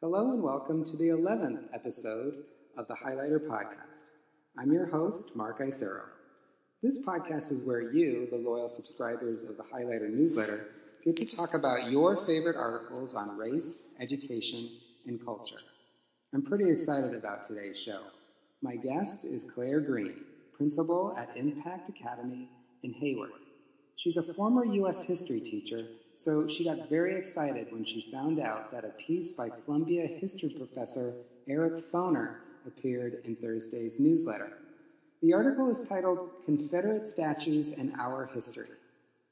Hello and welcome to the 11th episode of the Highlighter Podcast. I'm your host, Mark Isero. This podcast is where you, the loyal subscribers of the Highlighter newsletter, get to talk about your favorite articles on race, education, and culture. I'm pretty excited about today's show. My guest is Clare Green, principal at Impact Academy in Hayward. She's a former U.S. history teacher, so she got very excited when she found out that a piece by Columbia history professor Eric Foner appeared in Thursday's newsletter. The article is titled Confederate Statues and Our History.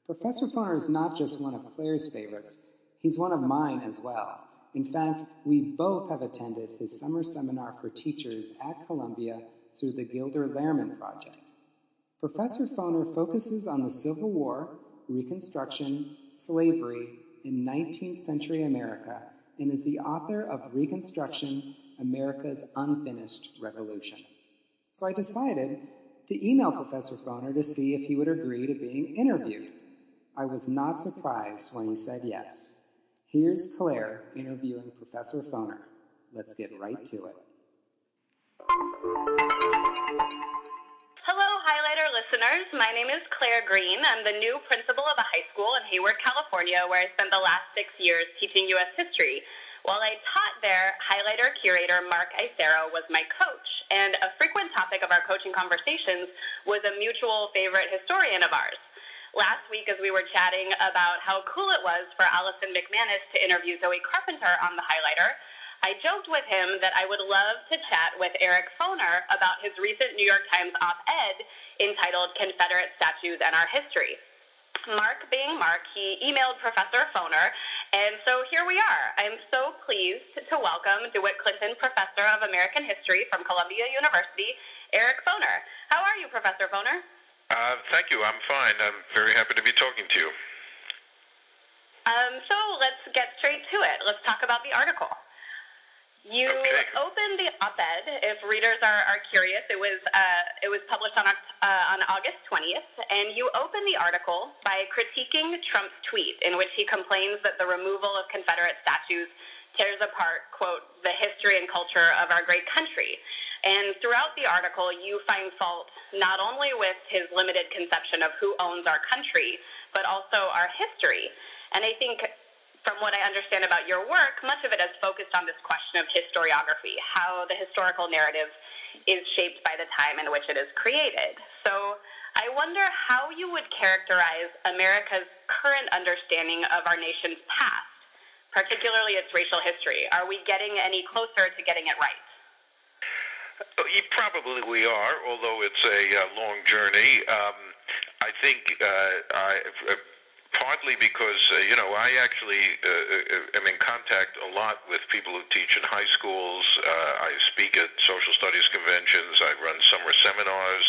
Professor Foner is not just one of Clare's favorites, he's one of mine as well. In fact, we both have attended his summer seminar for teachers at Columbia through the Gilder Lehrman Project. Professor Foner focuses on the Civil War, Reconstruction, slavery in 19th century America, and is the author of Reconstruction America's Unfinished Revolution. So I decided to email Professor Foner to see if he would agree to being interviewed. I was not surprised when he said yes. Here's Clare interviewing Professor Foner. Let's get right to it. Hello, Highlighter listeners. My name is Clare Green. I'm the new principal of a high school in Hayward, California, where I spent the last six years teaching U.S. history. While I taught there, Highlighter curator Mark Isero was my coach, and a frequent topic of our coaching conversations was a mutual favorite historian of ours. Last week, as we were chatting about how cool it was for Allison McManus to interview Zoe Carpenter on the Highlighter, I joked with him that I would love to chat with Eric Foner about his recent New York Times op ed entitled Confederate Statues and Our History. Mark being Mark, he emailed Professor Foner, and so here we are. I'm so pleased to welcome DeWitt Clinton Professor of American History from Columbia University, Eric Foner. How are you, Professor Foner? Uh, thank you. I'm fine. I'm very happy to be talking to you. Um, so let's get straight to it. Let's talk about the article. You Okay. opened the op-ed. If readers are, are curious, it was uh, it was published on uh, on August 20th, and you opened the article by critiquing Trump's tweet in which he complains that the removal of Confederate statues tears apart, quote, the history and culture of our great country. And throughout the article, you find fault not only with his limited conception of who owns our country, but also our history. And I think from what I understand about your work, much of it is focused on this question of historiography, how the historical narrative is shaped by the time in which it is created. So I wonder how you would characterize America's current understanding of our nation's past, particularly its racial history. Are we getting any closer to getting it right? Uh, Probably we are, although it's a uh, long journey. Um, I think uh, I, uh, partly because uh, you know I actually uh, uh, am in contact a lot with people who teach in high schools. Uh, I speak at social studies conventions. I run summer seminars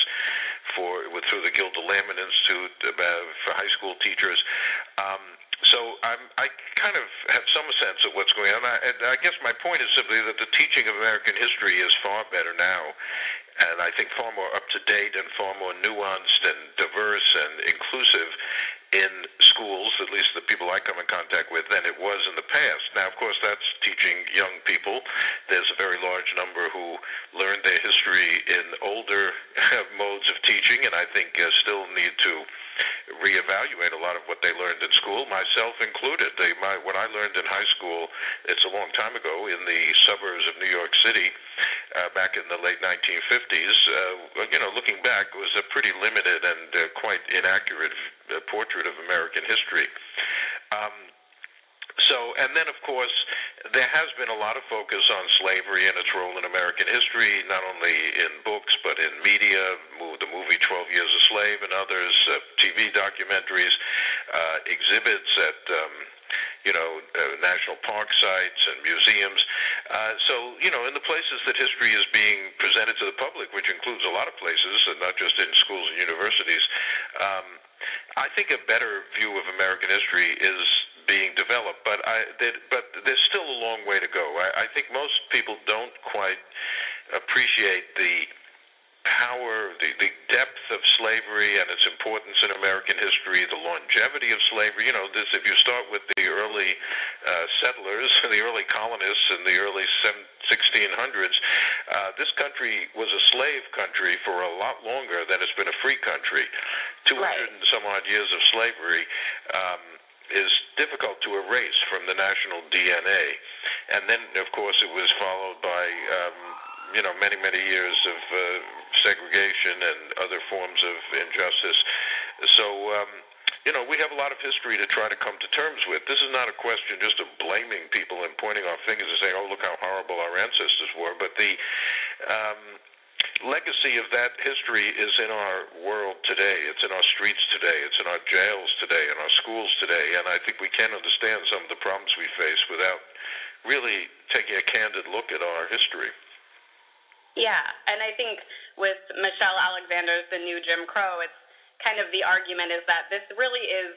for with through the Gilder Lehrman Institute about, for high school teachers. Um, so I'm, I kind of have some sense of what's going on. I, and I guess my point is simply that the teaching of American history is far better now, and I think far more up to date and far more nuanced and diverse and inclusive in schools, at least the people I come in contact with, than it was in the past. Now, of course, that's teaching young people. There's a very large number who learned their history in older modes of teaching, and I think uh, still need to reevaluate a lot of what they learned in school, myself included. They, my, what I learned in high school, it's a long time ago, in the suburbs of New York City, uh, back in the late 1950s, uh, you know, looking back, was a pretty limited and uh, quite inaccurate uh, portrait of American history. Um, so, and then of course, there has been a lot of focus on slavery and its role in American history, not only in books but in media, the movie 12 Years a Slave and others, uh, TV documentaries, uh, exhibits at, um, you know, uh, national park sites and museums. Uh, so, you know, in the places that history is being presented to the public, which includes a lot of places, and not just in schools and universities, um, I think a better view of American history is being developed, but I, that, but there's still a long way to go. I, I think most people don't quite appreciate the power, the, the depth of slavery and its importance in American history, the longevity of slavery. You know, this if you start with the early uh, settlers, the early colonists in the early 1600s. Uh, this country was a slave country for a lot longer than it's been a free country. 200 right. and some odd years of slavery. Um, is difficult to erase from the national DNA. And then, of course, it was followed by um, you know many many years of uh, segregation and other forms of injustice. So. Um, you know, we have a lot of history to try to come to terms with. This is not a question just of blaming people and pointing our fingers and saying, "Oh, look how horrible our ancestors were." But the um, legacy of that history is in our world today. It's in our streets today. It's in our jails today, in our schools today. And I think we can understand some of the problems we face without really taking a candid look at our history. Yeah, and I think with Michelle Alexander's The New Jim Crow, it's kind of the argument is that this really is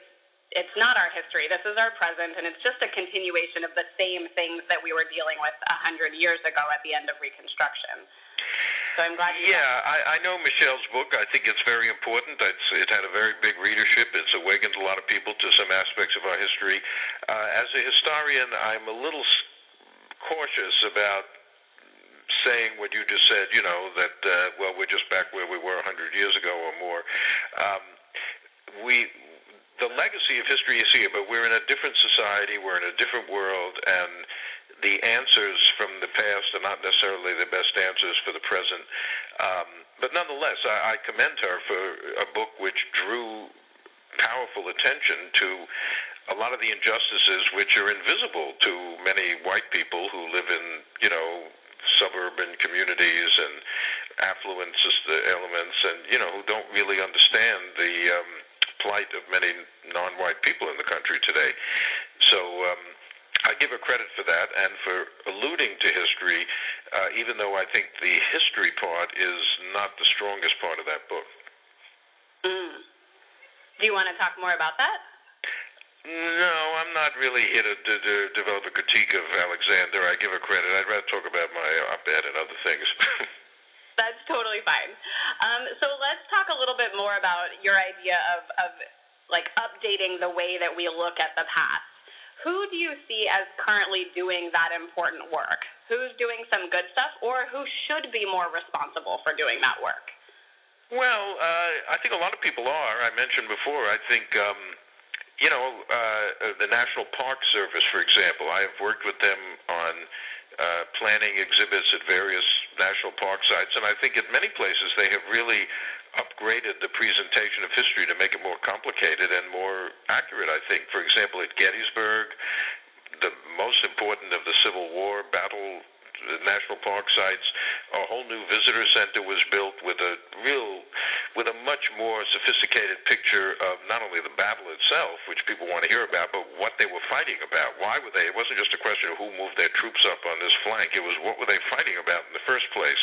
it's not our history. This is our present, and it's just a continuation of the same things that we were dealing with a hundred years ago at the end of Reconstruction. So I'm glad. yeah, I, I know Michelle's book. I think it's very important. It's, it had a very big readership. It's awakened a lot of people to some aspects of our history. Uh, as a historian, I'm a little cautious about saying what you just said, you know, that, uh, well, we're just back where we were 100 years ago or more. Um, we, the legacy of history is here, but we're in a different society, we're in a different world, and the answers from the past are not necessarily the best answers for the present. Um, but nonetheless, I, I commend her for a book which drew powerful attention to a lot of the injustices which are invisible to many white people who live in, you know, suburban communities and affluent elements, and you know who don't really understand the um, plight of many non-white people in the country today. So. Um, I give her credit for that and for alluding to history, uh, even though I think the history part is not the strongest part of that book. Mm. Do you want to talk more about that? No, I'm not really here to, to, to develop a critique of Alexander. I give her credit. I'd rather talk about my op-ed and other things. That's totally fine. Um, so let's talk a little bit more about your idea of, of like updating the way that we look at the past. Who do you see as currently doing that important work? Who's doing some good stuff, or who should be more responsible for doing that work? Well, uh, I think a lot of people are. I mentioned before. I think um, you know, uh, uh, the National Park Service, for example, I have worked with them on uh, planning exhibits at various national park sites, and I think at many places they have really upgraded the presentation of history to make it more complicated and more accurate, I think. For example, at Gettysburg, the most important of the Civil War battle national park sites. A whole new visitor center was built with a real, with a much more sophisticated picture of not only the battle itself, which people want to hear about, but what they were fighting about. Why were they? It wasn't just a question of who moved their troops up on this flank. It was what were they fighting about in the first place.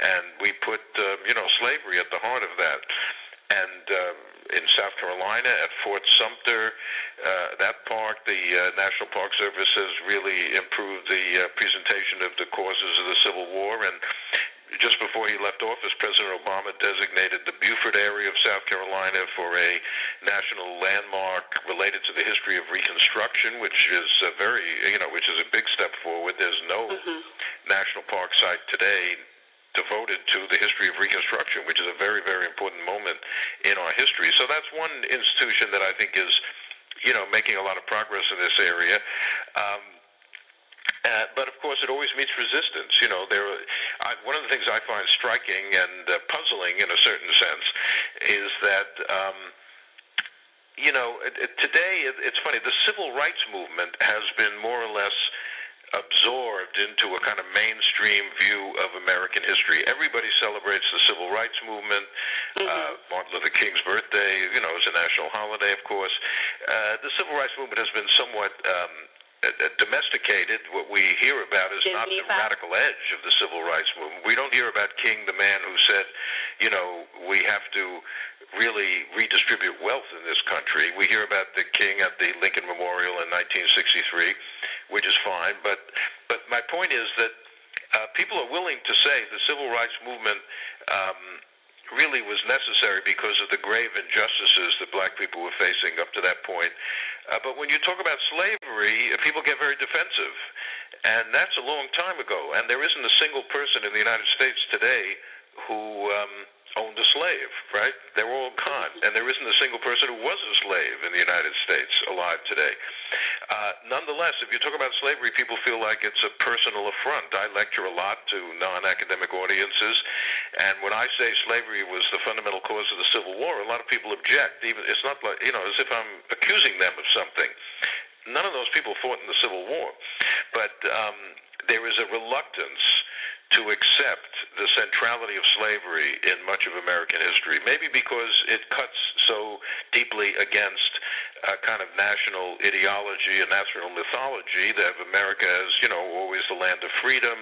And we put, uh, you know, slavery at the heart of that. And um, in South Carolina at Fort Sumter. Uh, that park, the uh, National Park Service has really improved the uh, presentation of the causes of the Civil War. And just before he left office, President Obama designated the Beaufort area of South Carolina for a national landmark related to the history of Reconstruction, which is a very, you know, which is a big step forward. There's no mm-hmm. national park site today devoted to the history of Reconstruction, which is a very, very important moment in our history. So that's one institution that I think is, you know, making a lot of progress in this area. Um, uh, but of course, it always meets resistance. You know, there. I, one of the things I find striking and uh, puzzling, in a certain sense, is that. Um, you know, it, it, today it, it's funny. The civil rights movement has been more or less absorbed into a kind of mainstream view of American history. Everybody celebrates the civil rights movement. Mm-hmm. Uh, Martin Luther King's birthday, you know, is a national holiday, of course. Uh, the civil rights movement has been somewhat um, domesticated. What we hear about is not the radical edge of the civil rights movement. We don't hear about King, the man who said, you know, we have to really redistribute wealth in this country. We hear about the King at the Lincoln Memorial in 1963 which is fine. But but my point is that uh, people are willing to say the civil rights movement um, really was necessary because of the grave injustices that black people were facing up to that point. Uh, but when you talk about slavery, uh, people get very defensive. And that's a long time ago. And there isn't a single person in the United States today who um, owned a slave, right? They're all gone. And there isn't a single person who was a slave in the United States alive today. Uh, nonetheless, if you talk about slavery, people feel like it's a personal affront. I lecture a lot to non-academic audiences, and when I say slavery was the fundamental cause of the Civil War, a lot of people object. Even it's not like you know, as if I'm accusing them of something. None of those people fought in the Civil War, but um, there is a reluctance to accept the centrality of slavery in much of American history, maybe because it cuts so deeply against a kind of national ideology and national mythology that America is, you know, always the land of freedom,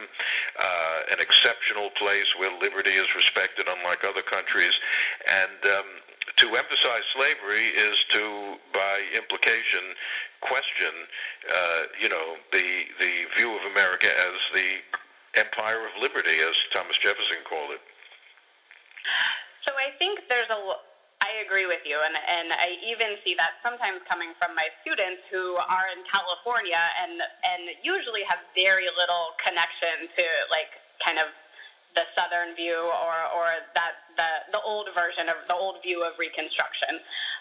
uh, an exceptional place where liberty is respected unlike other countries. And um, to emphasize slavery is to, by implication, question, uh, you know, the the view of America as the empire of liberty, as Thomas Jefferson called it. So I think there's a. I agree with you, and and I even see that sometimes coming from my students who are in California and and usually have very little connection to like kind of the southern view or or that the the old version of the old view of Reconstruction.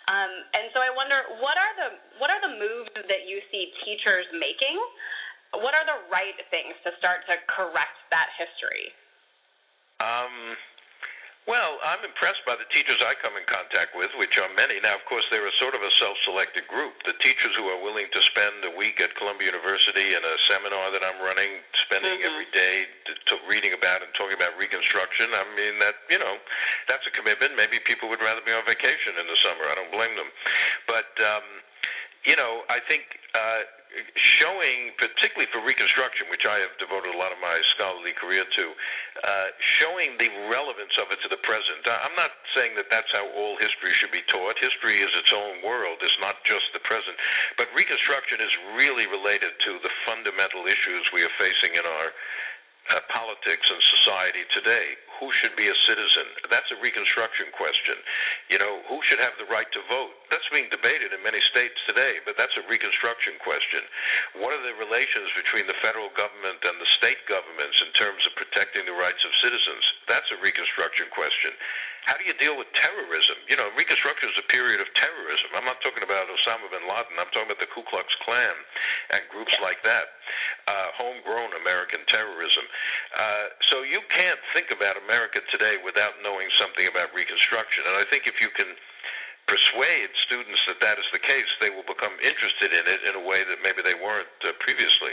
Um, and so I wonder what are the what are the moves that you see teachers making what are the right things to start to correct that history? Um, well, I'm impressed by the teachers I come in contact with, which are many. Now, of course, they're a sort of a self-selected group. The teachers who are willing to spend a week at Columbia University in a seminar that I'm running, spending mm-hmm. every day to, to reading about and talking about Reconstruction, I mean, that, you know, that's a commitment. Maybe people would rather be on vacation in the summer. I don't blame them. But, um, you know, I think uh, showing, particularly for Reconstruction, which I have devoted a lot of my scholarly career to, uh, showing the relevance of it to the present. I'm not saying that that's how all history should be taught. History is its own world. It's not just the present. But Reconstruction is really related to the fundamental issues we are facing in our uh, politics and society today. Who should be a citizen? That's a Reconstruction question. You know, who should have the right to vote? That's being debated in many states today, but that's a Reconstruction question. What are the relations between the federal government and the state governments in terms of protecting the rights of citizens? That's a Reconstruction question. How do you deal with terrorism? You know, Reconstruction is a period of terrorism. I'm not talking about Osama bin Laden. I'm talking about the Ku Klux Klan and groups like that, uh, homegrown American terrorism. Uh, so you can't think about America today without knowing something about Reconstruction. And I think if you can persuade students that that is the case, they will become interested in it in a way that maybe they weren't uh, previously.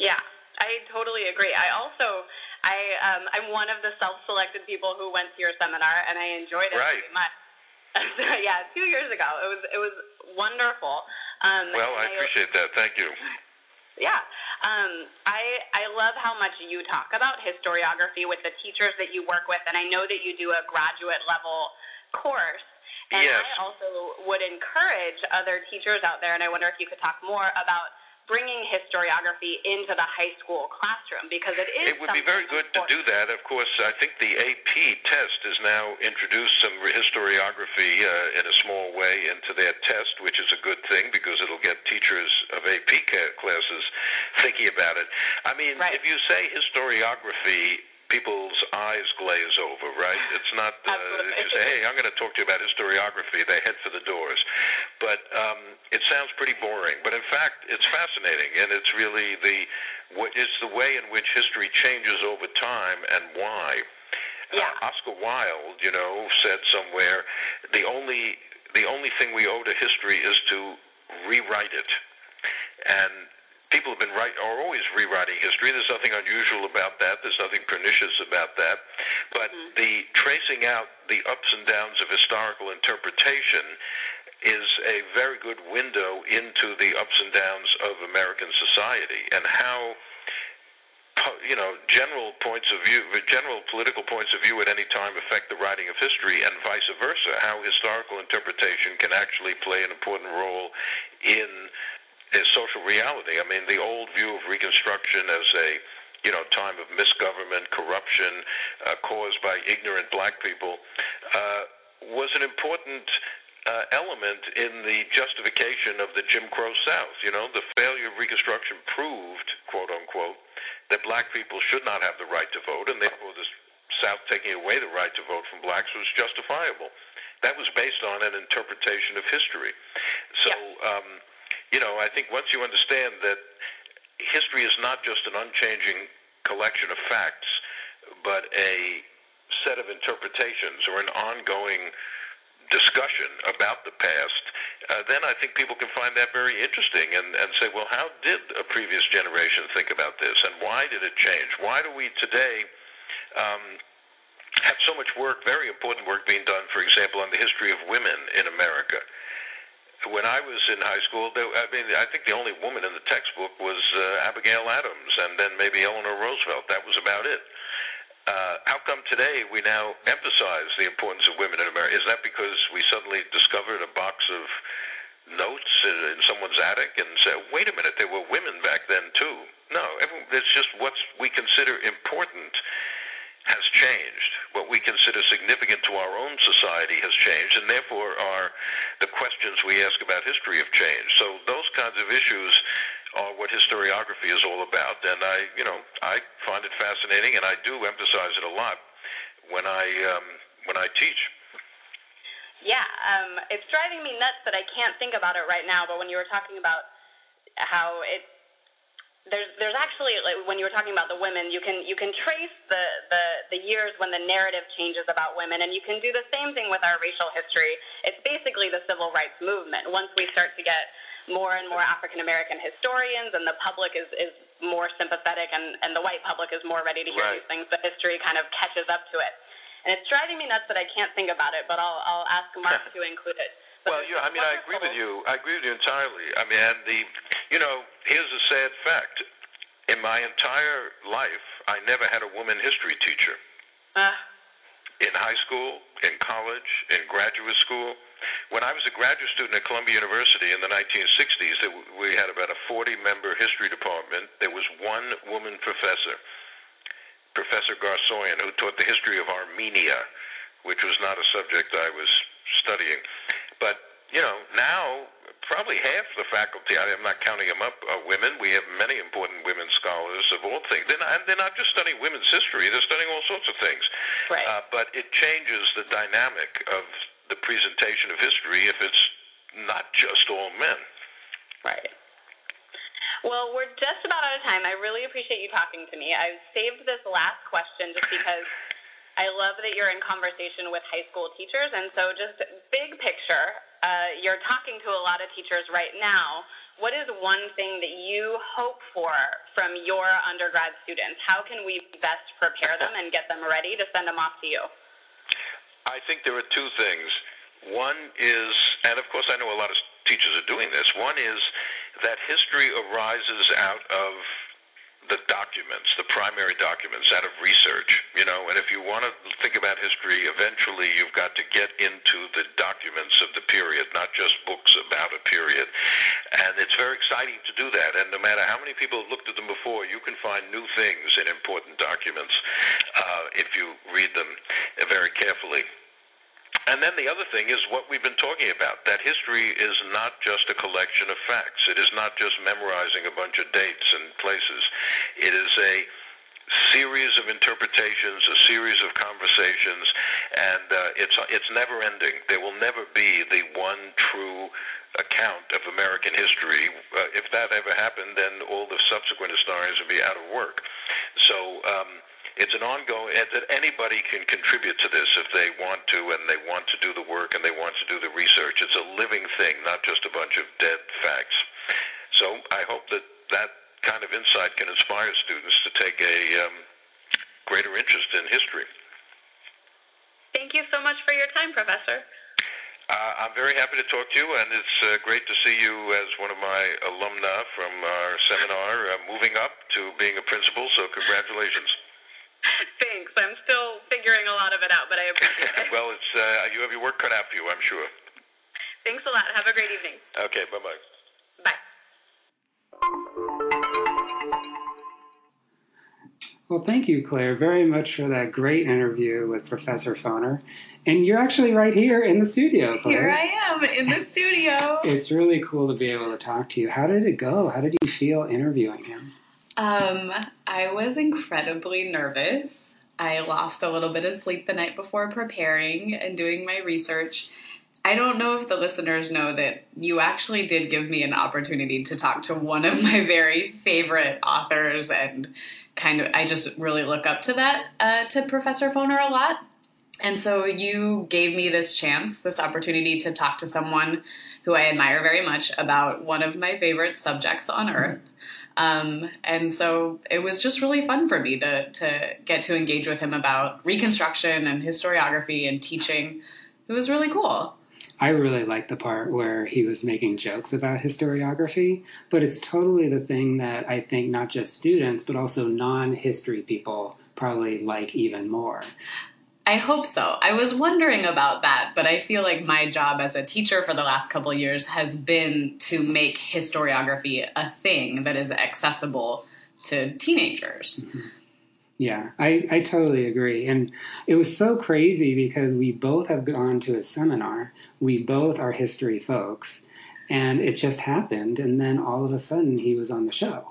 Yeah, I totally agree. I also I um, I'm one of the self-selected people who went to your seminar, and I enjoyed it right. very much. so, yeah, two years ago, it was it was wonderful. Um, well, I appreciate that. Thank you. Yeah, um, I I love how much you talk about historiography with the teachers that you work with, and I know that you do a graduate level course. And yes. I also would encourage other teachers out there, and I wonder if you could talk more about bringing historiography into the high school classroom because it is. It would be very good important. to do that. Of course, I think the AP test has now introduced some historiography uh, in a small way into their test, which is a good thing because it'll get teachers of AP classes thinking about it. I mean, right. if you say historiography people's eyes glaze over, right? It's not uh, if you say, "Hey, I'm going to talk to you about historiography," they head for the doors. But um, it sounds pretty boring. But in fact, it's fascinating, and it's really the what is the way in which history changes over time and why. Uh, yeah. Uh, Oscar Wilde, you know, said somewhere, the only the only thing we owe to history is to rewrite it. And people have been write, are always rewriting history. There's nothing unusual about that. There's nothing pernicious about that. But mm-hmm. the tracing out the ups and downs of historical interpretation is a very good window into the ups and downs of American society and how you know general points of view general political points of view at any time affect the writing of history and vice versa how historical interpretation can actually play an important role in social reality. I mean, the old view of Reconstruction as a you know, time of misgovernment, corruption uh, caused by ignorant black people, uh, was an important uh, element in the justification of the Jim Crow South. You know, the failure of Reconstruction proved, quote unquote, that black people should not have the right to vote, and therefore the South taking away the right to vote from blacks was justifiable. That was based on an interpretation of history. So, yeah. um, you know, I think once you understand that history is not just an unchanging collection of facts, but a set of interpretations or an ongoing discussion about the past, uh, then I think people can find that very interesting and, and say, well, how did a previous generation think about this and why did it change? Why do we today um, have so much work, very important work being done, for example, on the history of women in America? When I was in high school, there, I mean, I think the only woman in the textbook was uh, Abigail Adams and then maybe Eleanor Roosevelt. That was about it. Uh, how come today we now emphasize the importance of women in America? Is that because we suddenly discovered a box of notes in, someone's attic and said, wait a minute, there were women back then too? No, it's just what we consider important has changed. What we consider significant to our own society has changed, and therefore our the questions we ask about history have changed. So those kinds of issues are what historiography is all about, and I, you know, I find it fascinating, and I do emphasize it a lot when I um, when I teach. Yeah, um, it's driving me nuts that I can't think about it right now. But when you were talking about how it there's there's actually like, when you were talking about the women, you can you can trace the, the the years when the narrative changes about women, and you can do the same thing with our racial history. It's basically the civil rights movement. Once we start to get more and more African American historians, and the public is, is more sympathetic, and, and the white public is more ready to hear right. these things. The history kind of catches up to it. And it's driving me nuts that I can't think about it, but I'll, I'll ask Mark to include it. But well, yeah, I mean, I agree with you. I agree with you entirely. I mean, and the, you know, here's a sad fact. In my entire life, I never had a woman history teacher. Uh. In high school, in college, in graduate school, when I was a graduate student at Columbia University in the 1960s, we had about a 40-member history department. There was one woman professor, Professor Garsoian, who taught the history of Armenia, which was not a subject I was studying. But, you know, now probably half the faculty, I'm not counting them up, are women. We have many important women scholars of all things. They're not, they're not just studying women's history, they're studying all sorts of things. Right. Uh, but it changes the dynamic of the presentation of history if it's not just all men. Right. Well, we're just about out of time. I really appreciate you talking to me. I've saved this last question just because I love that you're in conversation with high school teachers. And so, just big picture, uh, you're talking to a lot of teachers right now. What is one thing that you hope for from your undergrad students? How can we best prepare them and get them ready to send them off to you? I think there are two things. One is, and of course I know a lot of teachers are doing this, one is that history arises out of the documents, the primary documents out of research, you know, and if you want to think about history, eventually you've got to get into the documents of the period, not just books about a period. And it's very exciting to do that. And no matter how many people have looked at them before, you can find new things in important documents uh, if you read them very carefully. And then the other thing is what we've been talking about that history is not just a collection of facts, it is not just memorizing a bunch of dates and places. It is a series of interpretations, a series of conversations, and uh, it's it's never ending. There will never be the one true account of American history. Uh, if that ever happened, then all the subsequent historians would be out of work. So. Um, it's an ongoing that anybody can contribute to this if they want to and they want to do the work and they want to do the research. It's a living thing, not just a bunch of dead facts. So I hope that that kind of insight can inspire students to take a um, greater interest in history. Thank you so much for your time, Professor. Uh, I'm very happy to talk to you, and it's uh, great to see you as one of my alumna from our seminar, uh, moving up to being a principal. So, congratulations. Thanks. I'm still figuring a lot of it out, but I appreciate it. well, it's uh, you have your work cut out for you, I'm sure. Thanks a lot. Have a great evening. Okay. Bye-bye. Bye. Well, thank you, Clare, very much for that great interview with Professor Foner. And you're actually right here in the studio, Clare. Here I am in the studio. It's really cool to be able to talk to you. How did it go? How did you feel interviewing him? Um, I was incredibly nervous. I lost a little bit of sleep the night before preparing and doing my research. I don't know if the listeners know that you actually did give me an opportunity to talk to one of my very favorite authors, and kind of I just really look up to that uh, to Professor Foner a lot. And so you gave me this chance, this opportunity to talk to someone who I admire very much about one of my favorite subjects on earth. Um, and so it was just really fun for me to, to get to engage with him about Reconstruction and historiography and teaching. It was really cool. I really like the part where he was making jokes about historiography, but it's totally the thing that I think not just students, but also non history people probably like even more. I hope so. I was wondering about that, but I feel like my job as a teacher for the last couple years has been to make historiography a thing that is accessible to teenagers. Mm-hmm. Yeah, I, I totally agree. And it was so crazy because we both have gone to a seminar. We both are history folks. And it just happened. And then all of a sudden he was on the show,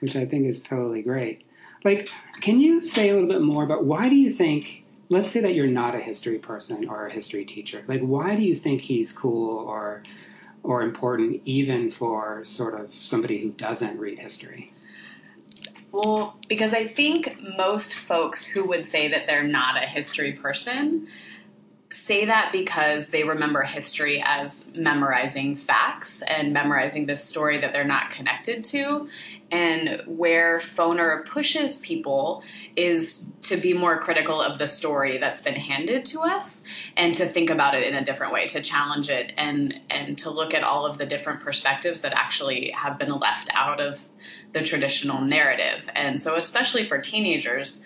which I think is totally great. Like, can you say a little bit more about why do you think let's say that you're not a history person or a history teacher. Like, why do you think he's cool or or important, even for sort of somebody who doesn't read history? Well, because I think most folks who would say that they're not a history person say that because they remember history as memorizing facts and memorizing this story that they're not connected to. And where Foner pushes people is to be more critical of the story that's been handed to us and to think about it in a different way, to challenge it and and to look at all of the different perspectives that actually have been left out of the traditional narrative. And so especially for teenagers,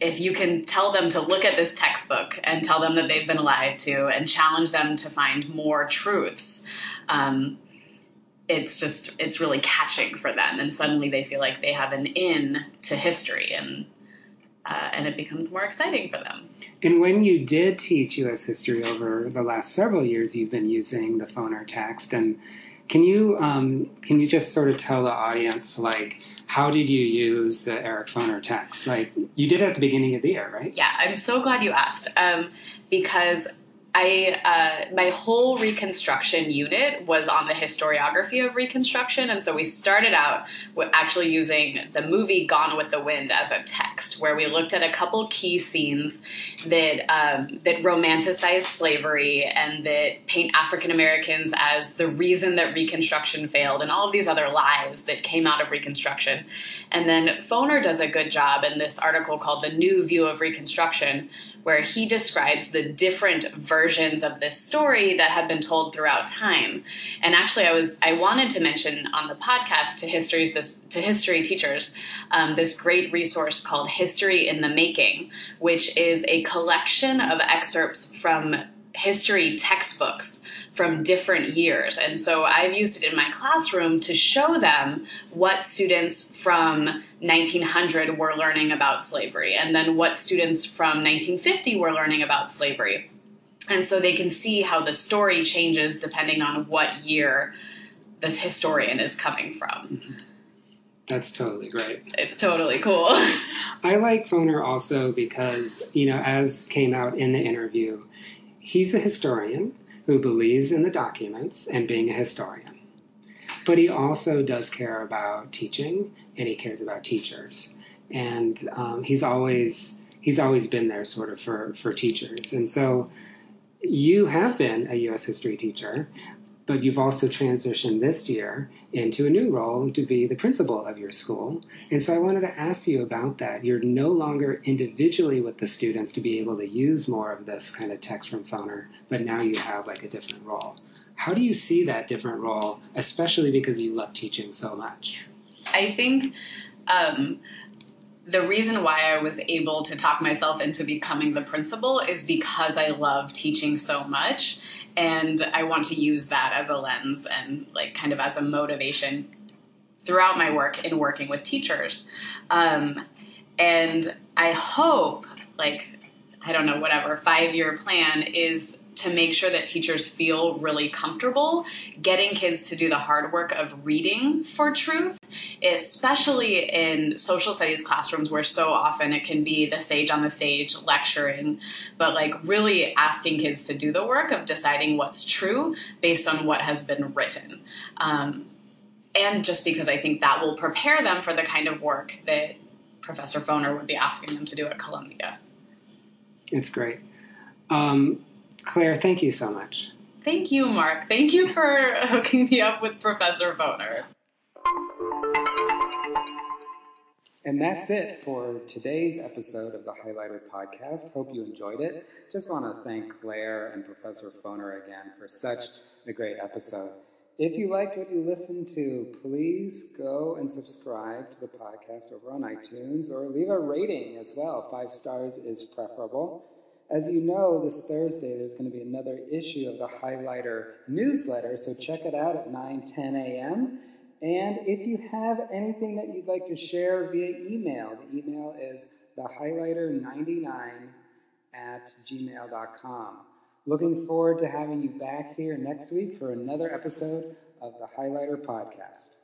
if you can tell them to look at this textbook and tell them that they've been lied to and challenge them to find more truths um, it's just it's really catching for them. And suddenly they feel like they have an in to history and uh, and it becomes more exciting for them. And when you did teach us history over the last several years you've been using the Foner text and can you um, can you just sort of tell the audience like how did you use the Eric Foner text? Like you did it at the beginning of the year, right? Yeah, I'm so glad you asked um, because I uh, my whole Reconstruction unit was on the historiography of Reconstruction, and so we started out with actually using the movie Gone with the Wind as a text, where we looked at a couple key scenes that um, that romanticize slavery and that paint African Americans as the reason that Reconstruction failed, and all of these other lies that came out of Reconstruction. And then Foner does a good job in this article called "The New View of Reconstruction." Where he describes the different versions of this story that have been told throughout time. And actually, I was I wanted to mention on the podcast to histories this to history teachers um, this great resource called History in the Making, which is a collection of excerpts from history textbooks from different years. And so I've used it in my classroom to show them what students from 1900 were learning about slavery and then what students from 1950 were learning about slavery. And so they can see how the story changes depending on what year the historian is coming from. That's totally great. It's totally cool. I like Foner also because, you know, as came out in the interview, he's a historian who believes in the documents and being a historian. But he also does care about teaching and he cares about teachers. And um, he's always he's always been there sort of for, for teachers. And so you have been a US history teacher, but you've also transitioned this year into a new role to be the principal of your school. And so I wanted to ask you about that. You're no longer individually with the students to be able to use more of this kind of text from Foner, but now you have like a different role. How do you see that different role, especially because you love teaching so much? I think um, the reason why I was able to talk myself into becoming the principal is because I love teaching so much and I want to use that as a lens and like kind of as a motivation throughout my work in working with teachers. Um, and I hope, like, I don't know, whatever, five year plan is to make sure that teachers feel really comfortable getting kids to do the hard work of reading for truth, especially in social studies classrooms where so often it can be the sage on the stage lecturing, but like really asking kids to do the work of deciding what's true based on what has been written. Um, and just because I think that will prepare them for the kind of work that Professor Foner would be asking them to do at Columbia. It's great. Um, Clare, thank you so much. Thank you, Mark. Thank you for hooking me up with Professor Foner. And that's it for today's episode of the Highlighter Podcast. Hope you enjoyed it. Just want to thank Clare and Professor Foner again for such a great episode. If you liked what you listened to, please go and subscribe to the podcast over on iTunes or leave a rating as well. Five stars is preferable. As you know, this Thursday there's going to be another issue of the Highlighter newsletter, so check it out at 9 10 a.m. And if you have anything that you'd like to share via email, the email is thehighlighter99 at gmail.com. Looking forward to having you back here next week for another episode of the Highlighter Podcast.